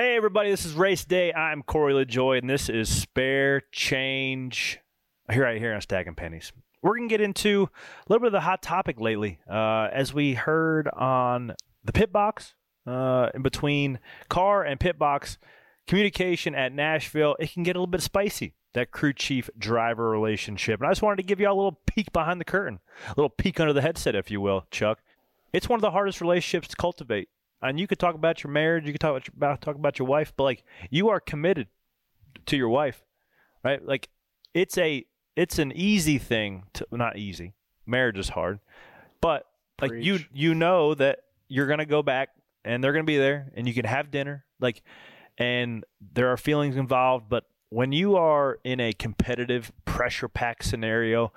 Hey, everybody, this is Race Day. I'm Corey LaJoie, and this is Spare Change. Here, right here on Stacking Pennies. We're going to get into a little bit of the hot topic lately. Uh, as we heard on the pit box, uh, in between car and pit box communication at Nashville, it can get a little bit spicy, that crew chief driver relationship. And I just wanted to give you a little peek behind the curtain, a little peek under the headset, if you will, Chuck. It's one of the hardest relationships to cultivate and you could talk about your marriage, you could talk about talk about your wife, but like you are committed to your wife, right? Like it's a it's an easy thing to not easy. Marriage is hard, but like Preach. you you know that you're gonna go back and they're gonna be there, and you can have dinner, like, and there are feelings involved, but when you are in a competitive pressure pack scenario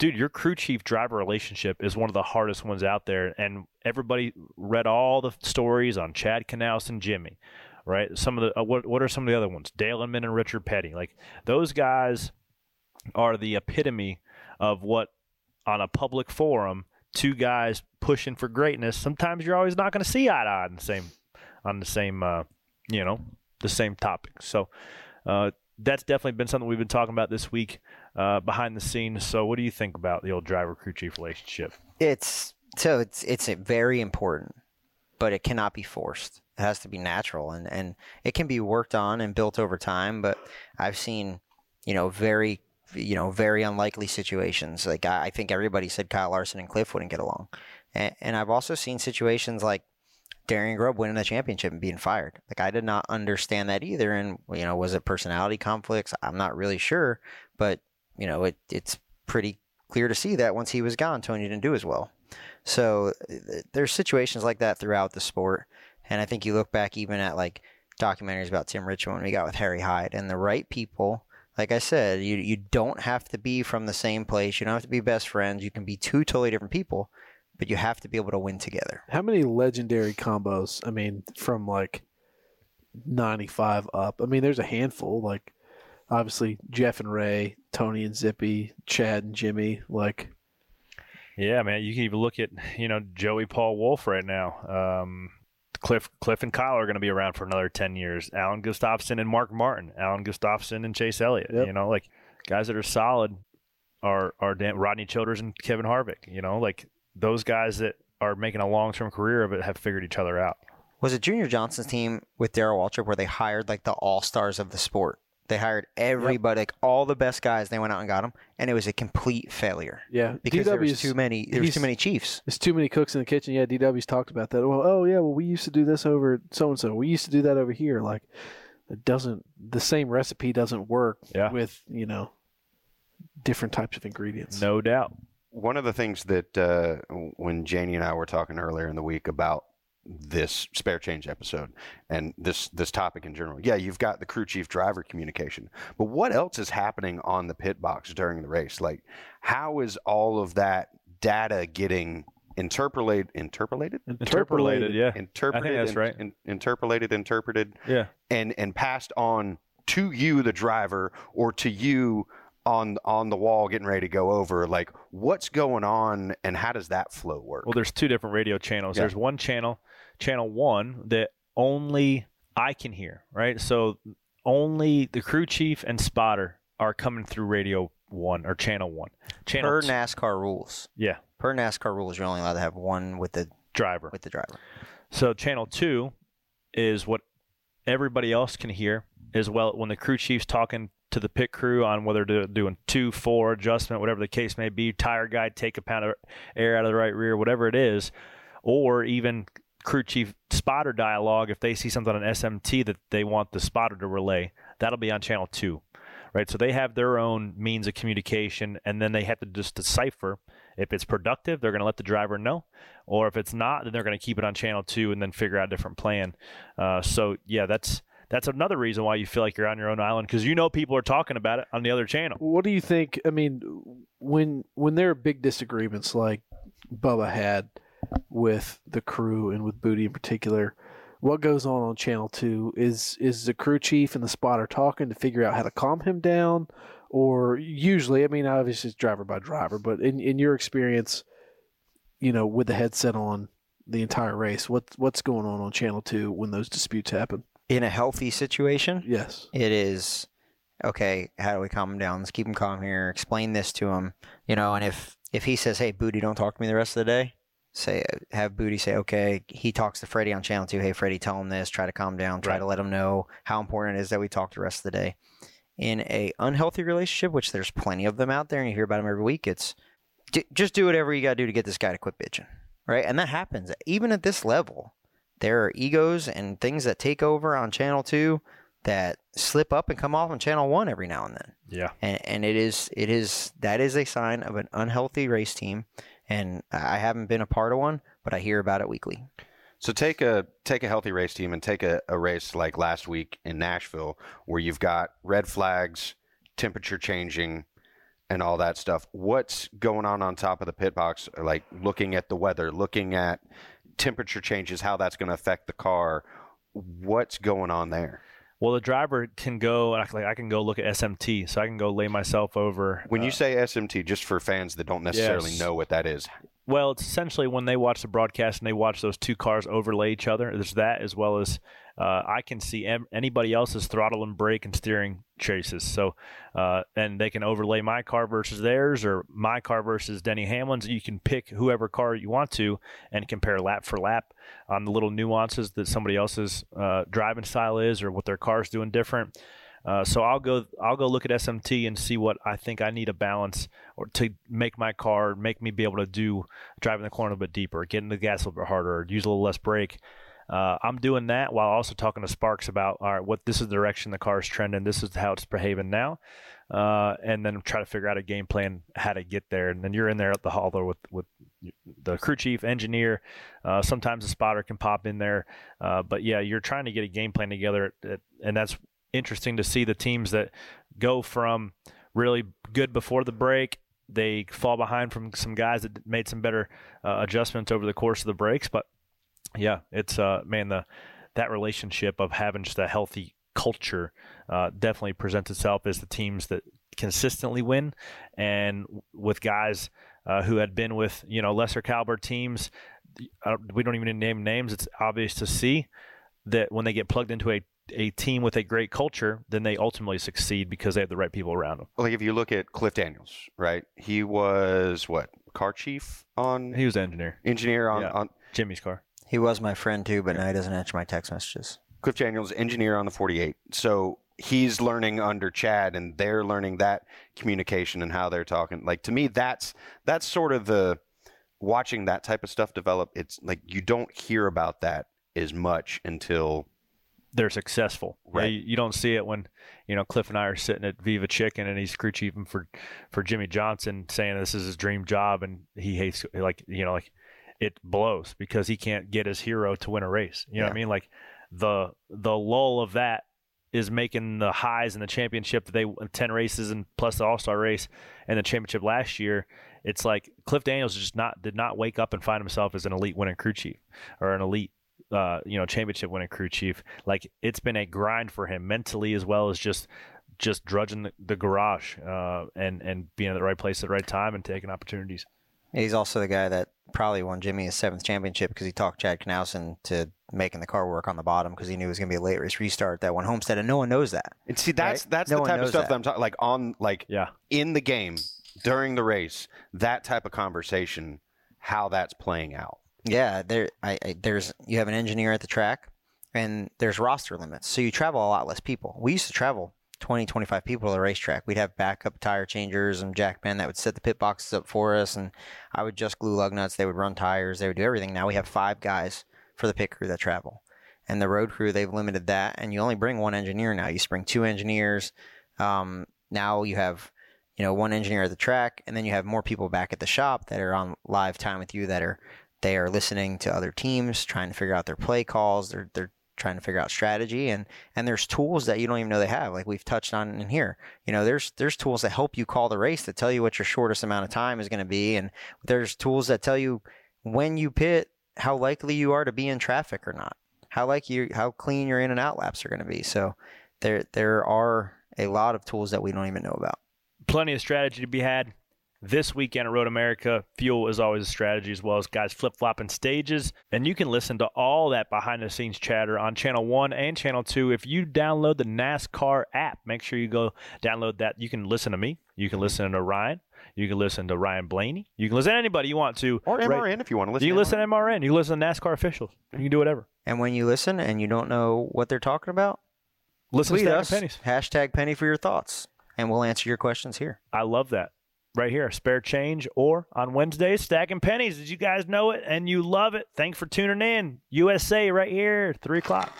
dude, your crew chief driver relationship is one of the hardest ones out there. And everybody read all the stories on Chad Knaus and Jimmy, right? Some of the uh, what what are some of the other ones? Dale Inman and Richard Petty. Like those guys are the epitome of what on a public forum, two guys pushing for greatness. Sometimes you're always not going to see eye to eye on the same on the same uh, you know the same topic. So. Uh, that's definitely been something we've been talking about this week uh, behind the scenes. So, what do you think about the old driver crew chief relationship? It's so it's it's very important, but it cannot be forced. It has to be natural, and and it can be worked on and built over time. But I've seen, you know, very you know very unlikely situations. Like I, I think everybody said Kyle Larson and Cliff wouldn't get along, and, and I've also seen situations like Darian Grubb winning the championship and being fired. Like I did not understand that either. And you know, was it personality conflicts? I'm not really sure, but you know, it it's pretty clear to see that once he was gone, Tony didn't do as well. So there's situations like that throughout the sport, and I think you look back even at like documentaries about Tim Richmond when we got with Harry Hyde and the right people. Like I said, you you don't have to be from the same place. You don't have to be best friends. You can be two totally different people, but you have to be able to win together. How many legendary combos? I mean, from like 95 up. I mean, there's a handful. Like, obviously, Jeff and Ray, Tony and Zippy, Chad and Jimmy. Like, yeah, man. You can even look at you know Joey Paul Wolfe right now. Um, Cliff Cliff and Kyle are going to be around for another ten years. Alan Gustafson and Mark Martin. Alan Gustafson and Chase Elliott. Yep. You know, like guys that are solid are are Dan, Rodney Childers and Kevin Harvick. You know, like those guys that are making a long term career of it have figured each other out. Was it Junior Johnson's team with Darrell Waltrip where they hired like the all stars of the sport? They hired everybody, yep. like all the best guys. They went out and got them, and it was a complete failure. Yeah, because DW's, there was too many. There was too many Chiefs. There's too many cooks in the kitchen. Yeah, DW's talked about that. Well, oh yeah, well we used to do this over so and so. We used to do that over here. Like it doesn't. The same recipe doesn't work yeah. with you know different types of ingredients. No doubt one of the things that uh, when Janie and I were talking earlier in the week about this spare change episode and this this topic in general. Yeah, you've got the crew chief driver communication, but what else is happening on the pit box during the race? Like, how is all of that data getting interpolated? Interpolated? Interpolated, yeah. Interpreted. that's right. In, interpolated, interpreted. Yeah. And and passed on to you, the driver, or to you, on on the wall getting ready to go over like what's going on and how does that flow work well there's two different radio channels yeah. there's one channel channel one that only i can hear right? So only the crew chief and spotter are coming through radio one or channel one. Channel per nascar rules. Yeah. Per nascar rules you're only allowed to have one with the driver. with the driver. So channel two is what everybody else can hear as well when the crew chief's talking to the pit crew on whether they're doing two, four adjustment, whatever the case may be, tire guide, take a pound of air out of the right rear, whatever it is, or even crew chief spotter dialogue if they see something on SMT that they want the spotter to relay. That'll be on channel two, right? So they have their own means of communication, and then they have to just decipher if it's productive. They're going to let the driver know, or if it's not, then they're going to keep it on channel two and then figure out a different plan. Uh, so yeah, that's that's another reason why you feel like you're on your own island because you know people are talking about it on the other channel. What do you think? I mean, when when there are big disagreements like Bubba had with the crew and with Bootie in particular, what goes on on Channel Two is is the crew chief and the spotter talking to figure out how to calm him down, or usually, I mean, obviously it's driver by driver, but in in your experience, you know, with the headset on the entire race, what what's going on on Channel Two when those disputes happen? In a healthy situation, Yes. it is okay. How do we calm him down? Let's keep him calm here. Explain this to him, you know. And if if he says, "Hey, Bootie, don't talk to me the rest of the day," say have Bootie say, "Okay." He talks to Freddie on channel two. Hey, Freddie, tell him this. Try to calm down. Try Right. to let him know how important it is that we talk the rest of the day. In a unhealthy relationship, which there's plenty of them out there, and you hear about them every week, it's j- just do whatever you got to do to get this guy to quit bitching, right? And that happens even at this level. There are egos and things that take over on channel two that slip up and come off on channel one every now and then. Yeah. And, and it is it is that is a sign of an unhealthy race team. And I haven't been a part of one, but I hear about it weekly. So take a take a healthy race team and take a, a race like last week in Nashville where you've got red flags, temperature changing, and all that stuff. What's going on on top of the pit box? Like looking at the weather, looking at temperature changes, how that's going to affect the car. What's going on there? Well, the driver can go. Like I can go look at SMT, so I can go lay myself over. When you uh, say SMT, just for fans that don't necessarily Yes. know what that is, Well, it's essentially when they watch the broadcast and they watch those two cars overlay each other. There's that as well as uh, I can see em- anybody else's throttle and brake and steering traces. So, uh, and they can overlay my car versus theirs or my car versus Denny Hamlin's. You can pick whoever car you want to and compare lap for lap on the little nuances that somebody else's uh, driving style is or what their car's doing different. Uh, so I'll go I'll go look at SMT and see what I think I need a balance or to make my car make me be able to do driving the corner a little bit deeper, getting the gas a little bit harder, use a little less brake. Uh, I'm doing that while also talking to Sparks about all right, what this is the direction the car is trending, this is how it's behaving now, uh, and then try to figure out a game plan how to get there. And then you're in there at the hauler with with the crew chief, engineer. Uh, sometimes a spotter can pop in there, uh, but yeah, you're trying to get a game plan together, at- and that's interesting to see the teams that go from really good before the break. They fall behind from some guys that made some better uh, adjustments over the course of the breaks, but yeah, it's uh man the that relationship of having just a healthy culture uh, definitely presents itself as the teams that consistently win, and with guys uh, who had been with you know lesser caliber teams, uh, we don't even need name names. It's obvious to see that when they get plugged into a a team with a great culture, then they ultimately succeed because they have the right people around them. like if you look at Cliff Daniels, right? He was what car chief on He was the engineer, engineer on, Yeah. on Jimmy's car. He was my friend too, but now he doesn't answer my text messages. Cliff Daniels, engineer on the 48. So he's learning under Chad, and they're learning that communication and how they're talking. Like to me, that's that's sort of the watching that type of stuff develop. It's like you don't hear about that as much until they're successful. Right. You, you don't see it when you know Cliff and I are sitting at Viva Chicken and he's crew chiefing for for Jimmie Johnson, saying this is his dream job and he hates like you know like it blows because he can't get his hero to win a race. You know what I mean? Like the the lull of that is making the highs in the championship that they ten races and plus the All Star race and the championship last year. It's like Cliff Daniels just not did not wake up and find himself as an elite winning crew chief or an elite uh, you know championship winning crew chief. Like it's been a grind for him mentally as well as just just drudging the, the garage uh, and and being at the right place at the right time and taking opportunities. He's also the guy that probably won Jimmy his seventh championship because he talked Chad Knaus into making the car work on the bottom because he knew it was going to be a late race restart that won Homestead, and no one knows that. and see that's Right? that's No the type of stuff that. that I'm talking like on like Yeah, in the game during the race. That type of conversation, how that's playing out. Yeah, there. I, I there's you have an engineer at the track, and there's roster limits, so you travel a lot less people. We used to travel 20, 25 people to the racetrack. We'd have backup tire changers and jackmen that would set the pit boxes up for us, and I would just glue lug nuts. They would run tires. They would do everything. Now we have five guys for the pit crew that travel, and the road crew they've limited that, and you only bring one engineer now. You bring two engineers. Um, now you have you know one engineer at the track, and then you have more people back at the shop that are on live time with you that are they are listening to other teams, trying to figure out their play calls. They're they're trying to figure out strategy and and there's tools that you don't even know they have like we've touched on in here you know there's there's tools that help you call the race that tell you what your shortest amount of time is going to be and there's tools that tell you when you pit how likely you are to be in traffic or not how like you how clean your in and out laps are going to be so there there are a lot of tools that we don't even know about plenty of strategy to be had. This weekend at Road America. Fuel is always a strategy as well as guys flip flopping stages. And you can listen to all that behind the scenes chatter on channel one and channel two. If you download the NASCAR app, make sure you go download that. You can listen to me, you can listen to Ryan, you can listen to Ryan Blaney, you can listen to anybody you want to. Or MRN Right- if you want to listen. You can to listen to MRN, you can listen to NASCAR officials, you can do whatever. And when you listen and you don't know what they're talking about, Listen to tweet Stacking us Pennies. hashtag penny for your thoughts, and we'll answer your questions here. I love that. Right here, spare change, or on Wednesdays, stacking pennies. Did you guys know it and you love it? Thanks for tuning in. USA right here, three o'clock.